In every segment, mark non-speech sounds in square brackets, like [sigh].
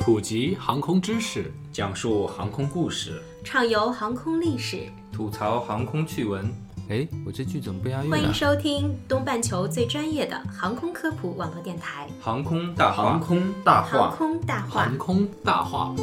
普及航空知识，讲述航空故事，畅游航空历史，吐槽航空趣闻。哎，我这句怎么不押韵欢迎啊？收听东半球最专业的航空科普网络电台航空大话，航空大《航话，空大话航》。空大话。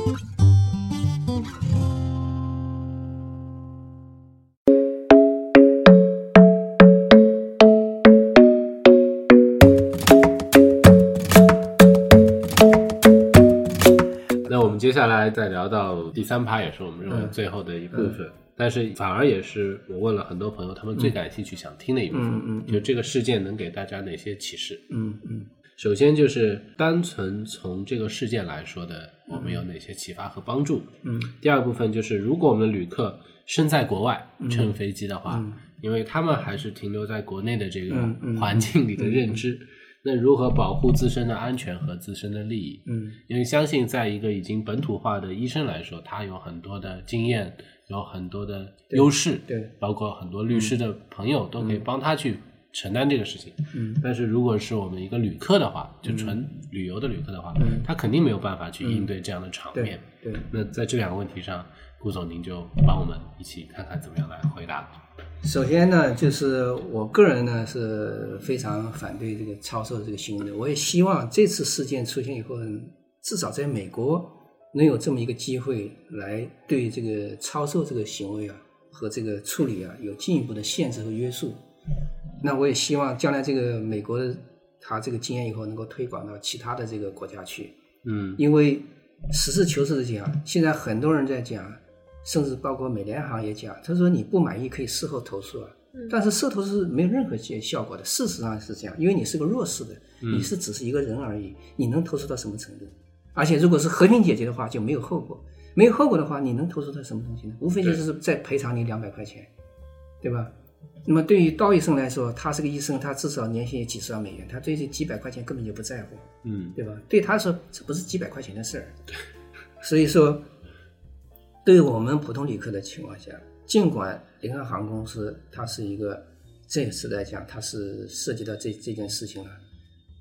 们接下来再聊到第三趴，也是我们认为最后的一部分，但是反而也是我问了很多朋友，他们最感兴趣、想听的一部分，嗯嗯嗯。就这个事件能给大家哪些启示？嗯嗯。首先就是单纯从这个事件来说的，我们有哪些启发和帮助？嗯。第二部分就是，如果我们的旅客身在国外乘飞机的话，因为他们还是停留在国内的这个环境里的认知，那如何保护自身的安全和自身的利益？嗯因为相信，在一个已经本土化的医生来说，他有很多的经验，有很多的优势，对嗯包括很多律师的朋友都可以帮他去承担这个事情。嗯但是如果是我们一个旅客的话，就纯旅游的旅客的话，嗯他肯定没有办法去应对这样的场对面。对，那在这两个问题上，顾总您就帮我们一起看看怎么样来回答。首先呢，就是我个人呢是非常反对这个超售这个行为的。我也希望这次事件出现以后，至少在美国能有这么一个机会来对这个超售这个行为啊和这个处理啊有进一步的限制和约束。那我也希望将来这个美国的他这个经验以后能够推广到其他的这个国家去。嗯因为实事求是的讲，现在很多人在讲，甚至包括美联航也讲，他说你不满意可以事后投诉啊，但是事后是没有任何效效果的。事实上是这样，因为你是个弱势的，你是只是一个人而已，你能投诉到什么程度？而且如果是和平解决的话，就没有后果，没有后果的话，你能投诉到什么东西呢？无非就是再赔偿你两百块钱，对吧？那么对于刀医生来说，他是个医生，他至少年薪也几十万美元，他对这几百块钱根本就不在乎。嗯对吧？对他说，这不是几百块钱的事儿。所以说，对于我们普通旅客的情况下，尽管联合航空公司它是一个这一次来讲，它是涉及到这这件事情了，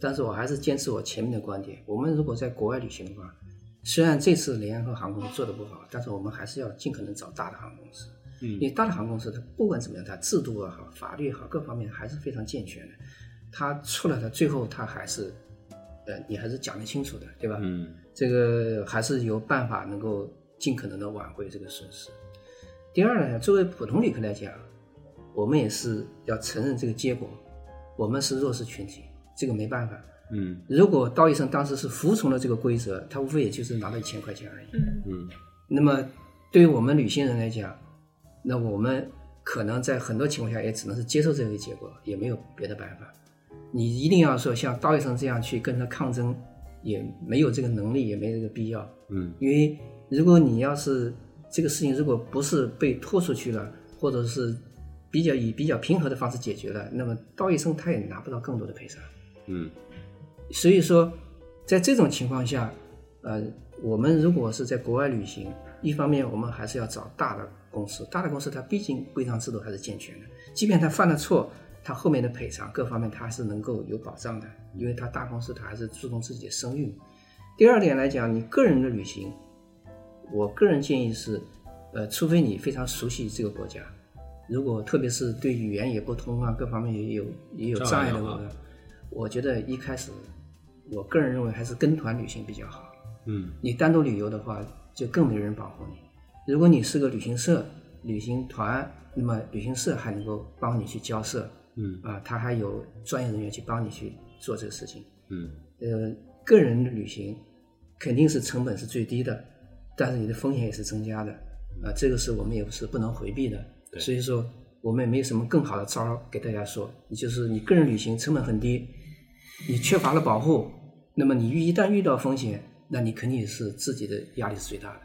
但是我还是坚持我前面的观点。我们如果在国外旅行的话，虽然这次联合航空做的不好，但是我们还是要尽可能找大的航空公司。嗯因为大的航空公司，它不管怎么样，它制度也好，法律也好，各方面还是非常健全的。它出来的最后，它还是，呃，你还是讲得清楚的，对吧？嗯这个还是有办法能够尽可能的挽回这个损失。第二呢，作为普通旅客来讲，我们也是要承认这个结果，我们是弱势群体，这个没办法。嗯如果刀医生当时是服从了这个规则，他无非也就是拿到一千块钱而已。嗯嗯那么对于我们旅行人来讲，那我们可能在很多情况下也只能是接受这个结果，也没有别的办法。你一定要说像刀医生这样去跟他抗争，也没有这个能力，也没这个必要。嗯因为如果你要是这个事情如果不是被拖出去了，或者是比较以比较平和的方式解决了，那么道医生他也拿不到更多的赔偿。嗯所以说，在这种情况下，呃，我们如果是在国外旅行，一方面我们还是要找大的公司，大的公司它毕竟规章制度还是健全的，即便他犯了错，他后面的赔偿各方面他还是能够有保障的，因为他大公司他还是注重自己的声誉。第二点来讲，你个人的旅行，我个人建议是，呃，除非你非常熟悉这个国家，如果特别是对语言也不通啊，各方面也有也有障碍的话话，我觉得一开始，我个人认为还是跟团旅行比较好。嗯你单独旅游的话，就更没人保护你。如果你是个旅行社、旅行团，那么旅行社还能够帮你去交涉，嗯啊，他还有专业人员去帮你去做这个事情。嗯呃，个人旅行肯定是成本是最低的，但是你的风险也是增加的啊，这个是我们也是不能回避的。所以说我们也没有什么更好的招儿给大家说，你就是你个人旅行成本很低，你缺乏了保护，那么你遇一旦遇到风险，那你肯定是自己的压力是最大的。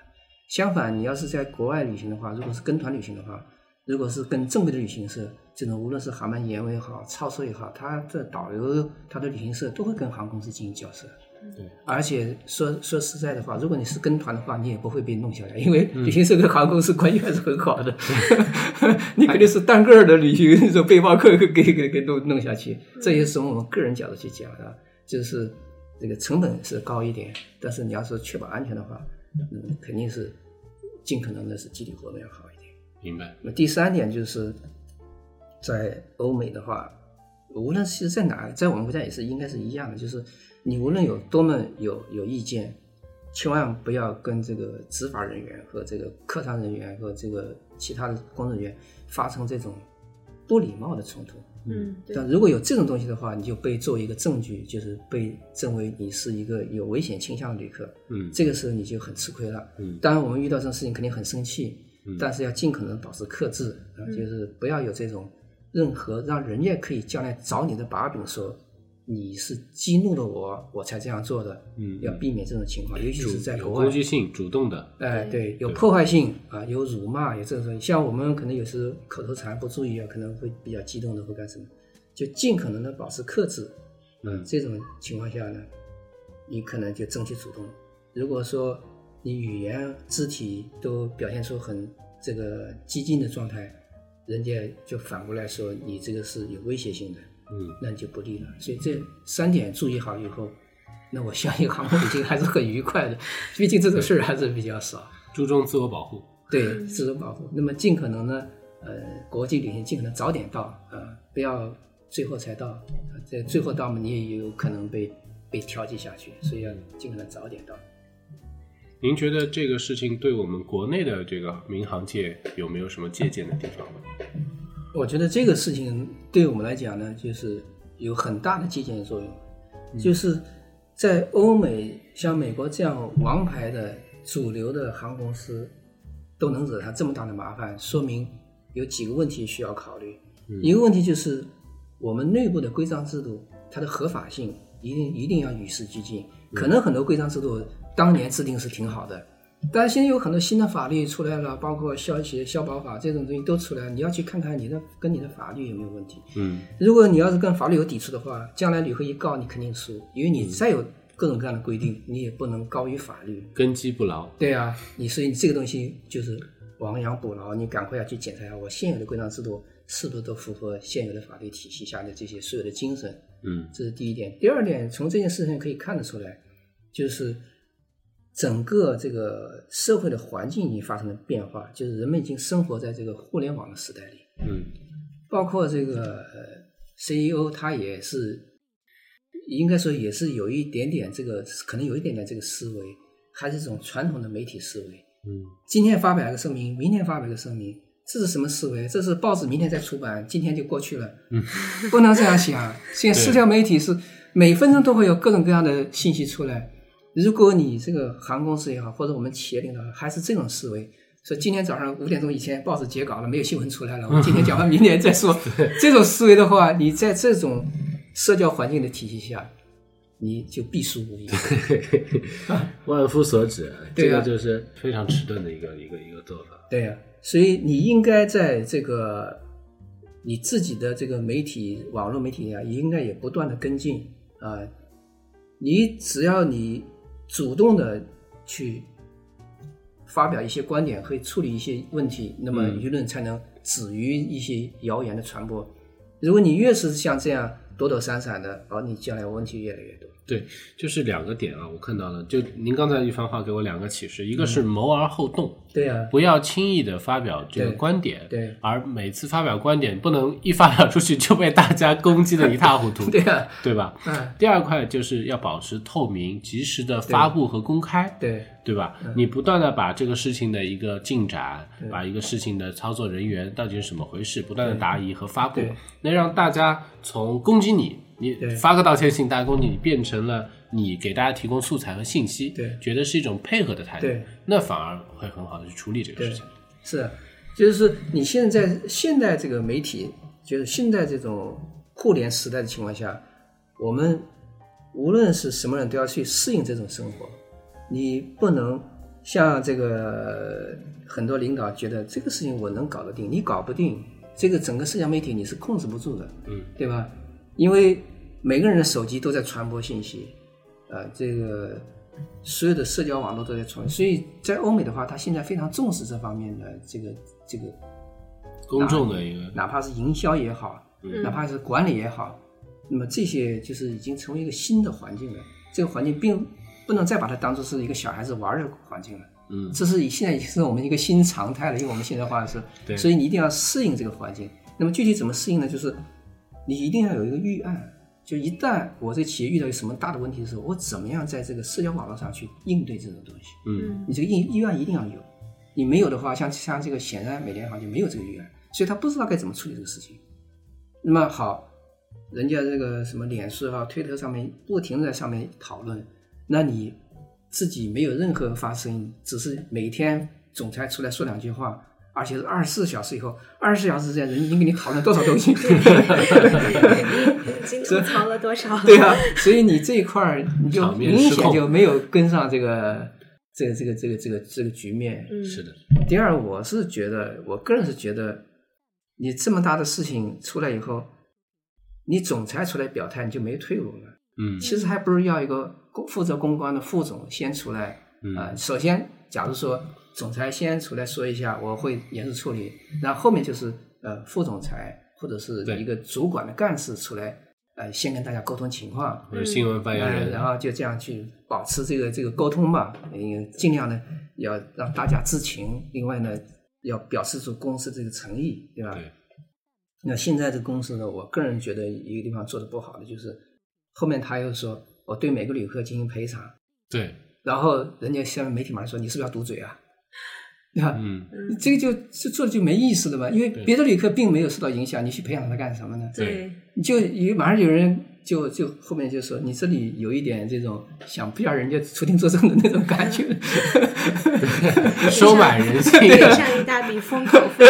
相反，你要是在国外旅行的话，如果是跟团旅行的话，如果是跟正规的旅行社，这种无论是航班延误也好、超车也好，他的导游、他的旅行社都会跟航空公司进行交涉。对，而且说说实在的话，如果你是跟团的话，你也不会被弄下来，因为旅行社跟航空公司关系还是很好的。[laughs] 你肯定是单个儿的旅行，这背包客给给给弄弄下去，这也是从我们个人角度去讲的，就是这个成本是高一点，但是你要是确保安全的话，嗯，肯定是尽可能的是集体活动要好一点。明白。那么第三点就是，在欧美的话，无论是在哪，在我们国家也是应该是一样的，就是你无论有多么有有意见，千万不要跟这个执法人员和这个客舱人员和这个其他的工作人员发生这种不礼貌的冲突。嗯，但如果有这种东西的话，你就被作为一个证据，就是被证为你是一个有危险倾向的旅客。嗯这个时候你就很吃亏了。嗯当然我们遇到这种事情肯定很生气，嗯但是要尽可能保持克制啊、就是不要有这种任何让人家可以将来找你的把柄说你是激怒了我，我才这样做的。嗯要避免这种情况，尤其是在国外有攻。击性、主动的，哎，对，有破坏性啊，有辱骂，有这种。像我们可能有时口头禅不注意啊，可能会比较激动的，会干什么？就尽可能的保持克制。嗯这种情况下呢，你可能就争取主动。如果说你语言、肢体都表现出很这个激进的状态，人家就反过来说你这个是有威胁性的，嗯那你就不利了。所以这三点注意好以后，那我相信航空旅行还是很愉快的，毕竟这种事儿还是比较少。注重自我保护。对，自我保护。那么尽可能呢，呃，国际旅行尽可能早点到啊、不要最后才到。啊这最后到嘛，你也有可能被被调剂下去，所以要尽可能早点到。您觉得这个事情对我们国内的这个民航界有没有什么借鉴的地方呢？我觉得这个事情对我们来讲呢，就是有很大的借鉴作用。就是在欧美，像美国这样王牌的主流的航空公司都能惹他这么大的麻烦，说明有几个问题需要考虑。一个问题就是我们内部的规章制度，它的合法性一定一定要与时俱进。可能很多规章制度当年制定是挺好的，但是现在有很多新的法律出来了，包括消协、消保法这种东西都出来了，你要去看看你的跟你的法律有没有问题。嗯如果你要是跟法律有抵触的话，将来旅客一告你肯定输，因为你再有各种各样的规定，你也不能高于法律。根基不牢。对啊，你所以你这个东西就是亡羊补牢，你赶快要去检查一下我现有的规章制度是不是都符合现有的法律体系下的这些所有的精神。嗯这是第一点。第二点，从这件事情可以看得出来，就是整个这个社会的环境已经发生了变化，就是人们已经生活在这个互联网的时代里。嗯包括这个呃 CEO，他也是应该说也是有一点点这个，可能有一点点这个思维，还是这种传统的媒体思维。嗯今天发表一个声明，明天发表一个声明，这是什么思维？这是报纸明天再出版，今天就过去了。嗯，不能这样想。现在 [laughs] 社交媒体是每分钟都会有各种各样的信息出来。如果你这个航空公司也好，或者我们企业领导还是这种思维，说今天早上五点钟以前报纸截稿了，没有新闻出来了，我们 [laughs] 今天讲完，明年再说。这种思维的话，你在这种社交环境的体系下，你就必输无疑。万夫 [laughs] 所指，啊这个就是非常迟钝的一个 [coughs] 一个一个做法。对呀、所以你应该在这个你自己的这个媒体、网络媒体呀，也应该也不断的跟进啊、你只要你主动的去发表一些观点，可以处理一些问题，那么嗯舆论才能止于一些谣言的传播。如果你越是像这样躲躲闪闪的，而你将来问题越来越多。对，就是两个点啊，我看到了。就您刚才一番话给我两个启示，一个是谋而后动，对呀、不要轻易的发表这个观点，对而每次发表观点不能一发表出去就被大家攻击的一塌糊涂，[laughs] 对呀、对吧？嗯，第二块就是要保持透明、及时的发布和公开，对对吧？你不断的把这个事情的一个进展，把一个事情的操作人员到底是怎么回事，不断的答疑和发布对，那让大家从攻击你，你发个道歉信，大家攻击你，变成了你给大家提供素材和信息，对觉得是一种配合的态度对，那反而会很好的去处理这个事情。是，啊就是说你现在现在这个媒体，就是现在这种互联时代的情况下，我们无论是什么人都要去适应这种生活。你不能像这个很多领导觉得这个事情我能搞得定，你搞不定，这个整个社交媒体你是控制不住的，嗯，对吧？因为每个人的手机都在传播信息，呃，这个所有的社交网络都在传，所以在欧美的话，他现在非常重视这方面的这个这个，公众的一个，哪怕是营销也好，嗯哪怕是管理也好，那么这些就是已经成为一个新的环境了。这个环境并不能再把它当做是一个小孩子玩的环境了。嗯这是以现在是我们一个新常态了，因为我们现在话是，对所以你一定要适应这个环境。那么具体怎么适应呢？就是你一定要有一个预案，就一旦我这企业遇到有什么大的问题的时候，我怎么样在这个社交网络上去应对这种东西？嗯你这个预预案一定要有，你没有的话，像像这个显然美联航就没有这个预案，所以他不知道该怎么处理这个事情。那么好，人家这个什么脸书啊、推特上面不停的在上面讨论，那你自己没有任何发声音，只是每天总裁出来说两句话，而且是二十四小时以后，二十四小时之间人已经给你讨论多少东西，已经吐槽了多少？对啊，所以你这一块儿你就明显就没有跟上这个这个这个这个这个这个局面。嗯，是的，第二，我是觉得，我个人是觉得，你这么大的事情出来以后，你总裁出来表态，你就没退路了。嗯其实还不如要一个公负责公关的副总先出来嗯。啊、首先，假如说总裁先出来说一下，我会严肃处理，然后后面就是呃副总裁或者是一个主管的干事出来，呃，先跟大家沟通情况，或者新闻发言呃，人，然后就这样去保持这个这个沟通吧，嗯，尽量呢要让大家知情，另外呢要表示出公司这个诚意，对吧？对。那现在这公司呢，我个人觉得一个地方做的不好的就是，后面他又说我对每个旅客进行赔偿，对，然后人家下面媒体马上说你是不是要堵嘴啊？对吧？嗯这个就这做的就没意思了嘛，因为别的旅客并没有受到影响，你去培养他干什么呢？对，你就有马上有人就就后面就说你这里有一点这种想不要人家出庭作证的那种感觉，[laughs] 收买人性，给上一大笔封口费。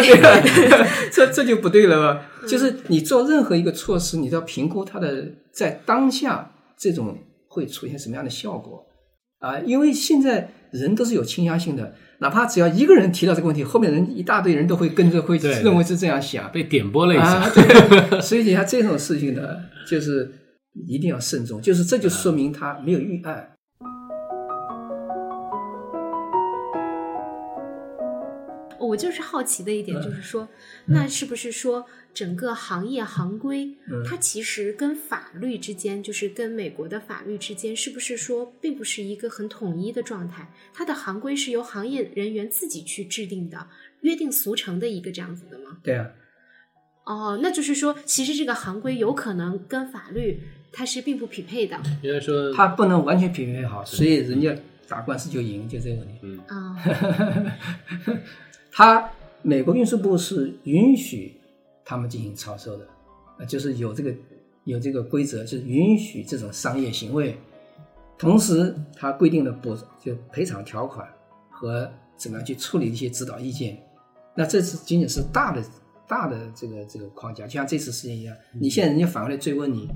这这就不对了吧？就是你做任何一个措施，你都要评估它的在当下这种会出现什么样的效果啊、因为现在人都是有倾向性的，哪怕只要一个人提到这个问题，后面人一大堆人都会跟着会认为是这样想。被点拨了一啊，下，[laughs] 对，所以你看这种事情呢，就是一定要慎重，就是这就说明他没有预案。我就是好奇的一点就是说，那是不是说整个行业行规，它其实跟法律之间，就是跟美国的法律之间，是不是说并不是一个很统一的状态？它的行规是由行业人员自己去制定的，约定俗成的一个这样子的吗？对啊，哦，那就是说，其实这个行规有可能跟法律它是并不匹配的应该说它不能完全匹配好，所以人家打官司就赢，就这个问题。嗯啊。[laughs] 他美国运输部是允许他们进行操售的，呃，就是有这个有这个规则，就是允许这种商业行为。同时，他规定了补就赔偿条款和怎么样去处理一些指导意见。那这是仅仅是大的大的这个这个框架，就像这次事件一样，你现在人家反过来追问你，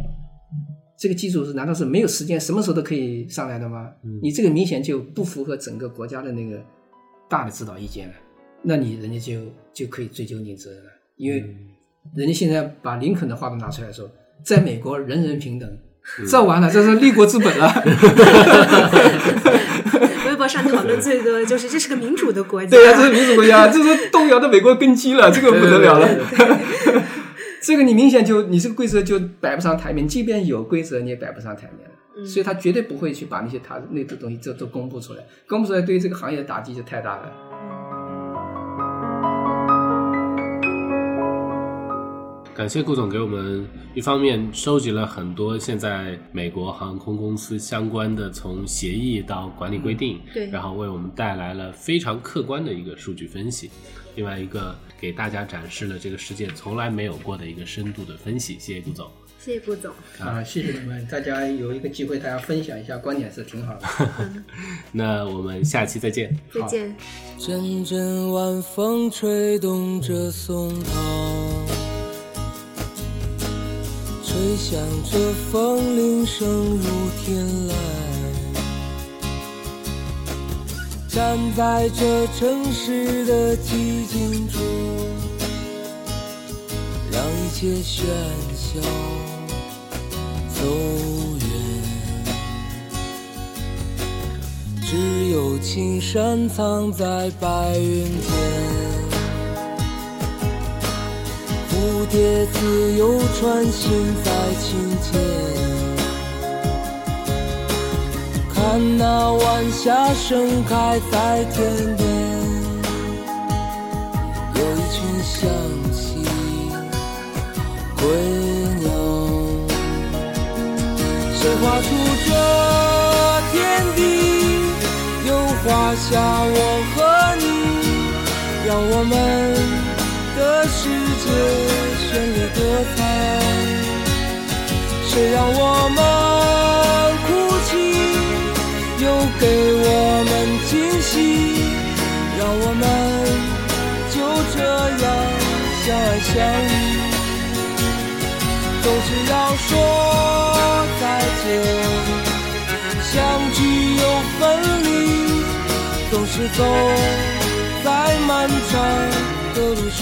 这个技术是难道是没有时间，什么时候都可以上来的吗？你这个明显就不符合整个国家的那个大的指导意见了。那你人家就就可以追究你责任了，因为人家现在把林肯的话都拿出来说，在美国人人平等，这完了，这是立国之本了。[laughs] 微博上讨论最多的就是这是个民主的国家，对呀、这是民主国家，这是动摇的美国根基了，这个不得了了。[laughs] 这个你明显就你这个规则就摆不上台面，即便有规则你也摆不上台面了。所以他绝对不会去把那些他那个东西都都公布出来，公布出来对于这个行业的打击就太大了。感谢顾总给我们一方面收集了很多现在美国航空公司相关的从协议到管理规定，对然后为我们带来了非常客观的一个数据分析。另外一个给大家展示了这个世界从来没有过的一个深度的分析。谢谢顾总。谢谢顾总。啊，谢谢你们，大家有一个机会，大家分享一下观点是挺好的。[laughs] 那我们下期再见。再见。阵阵晚风吹动着松涛，回响着风铃声如天籁。站在这城市的寂静处，让一切喧嚣走远。只有青山藏在白云间，蝴蝶自由穿行在清涧，看那晚霞盛开在天边，有一群向西归鸟。谁画出这天地？又画下我和你，让我们的世界绚丽多彩。谁让我们哭泣？又给我们惊喜，让我们就这样相爱相依。总是要说再见，相聚又分离，总是走在漫长的路上。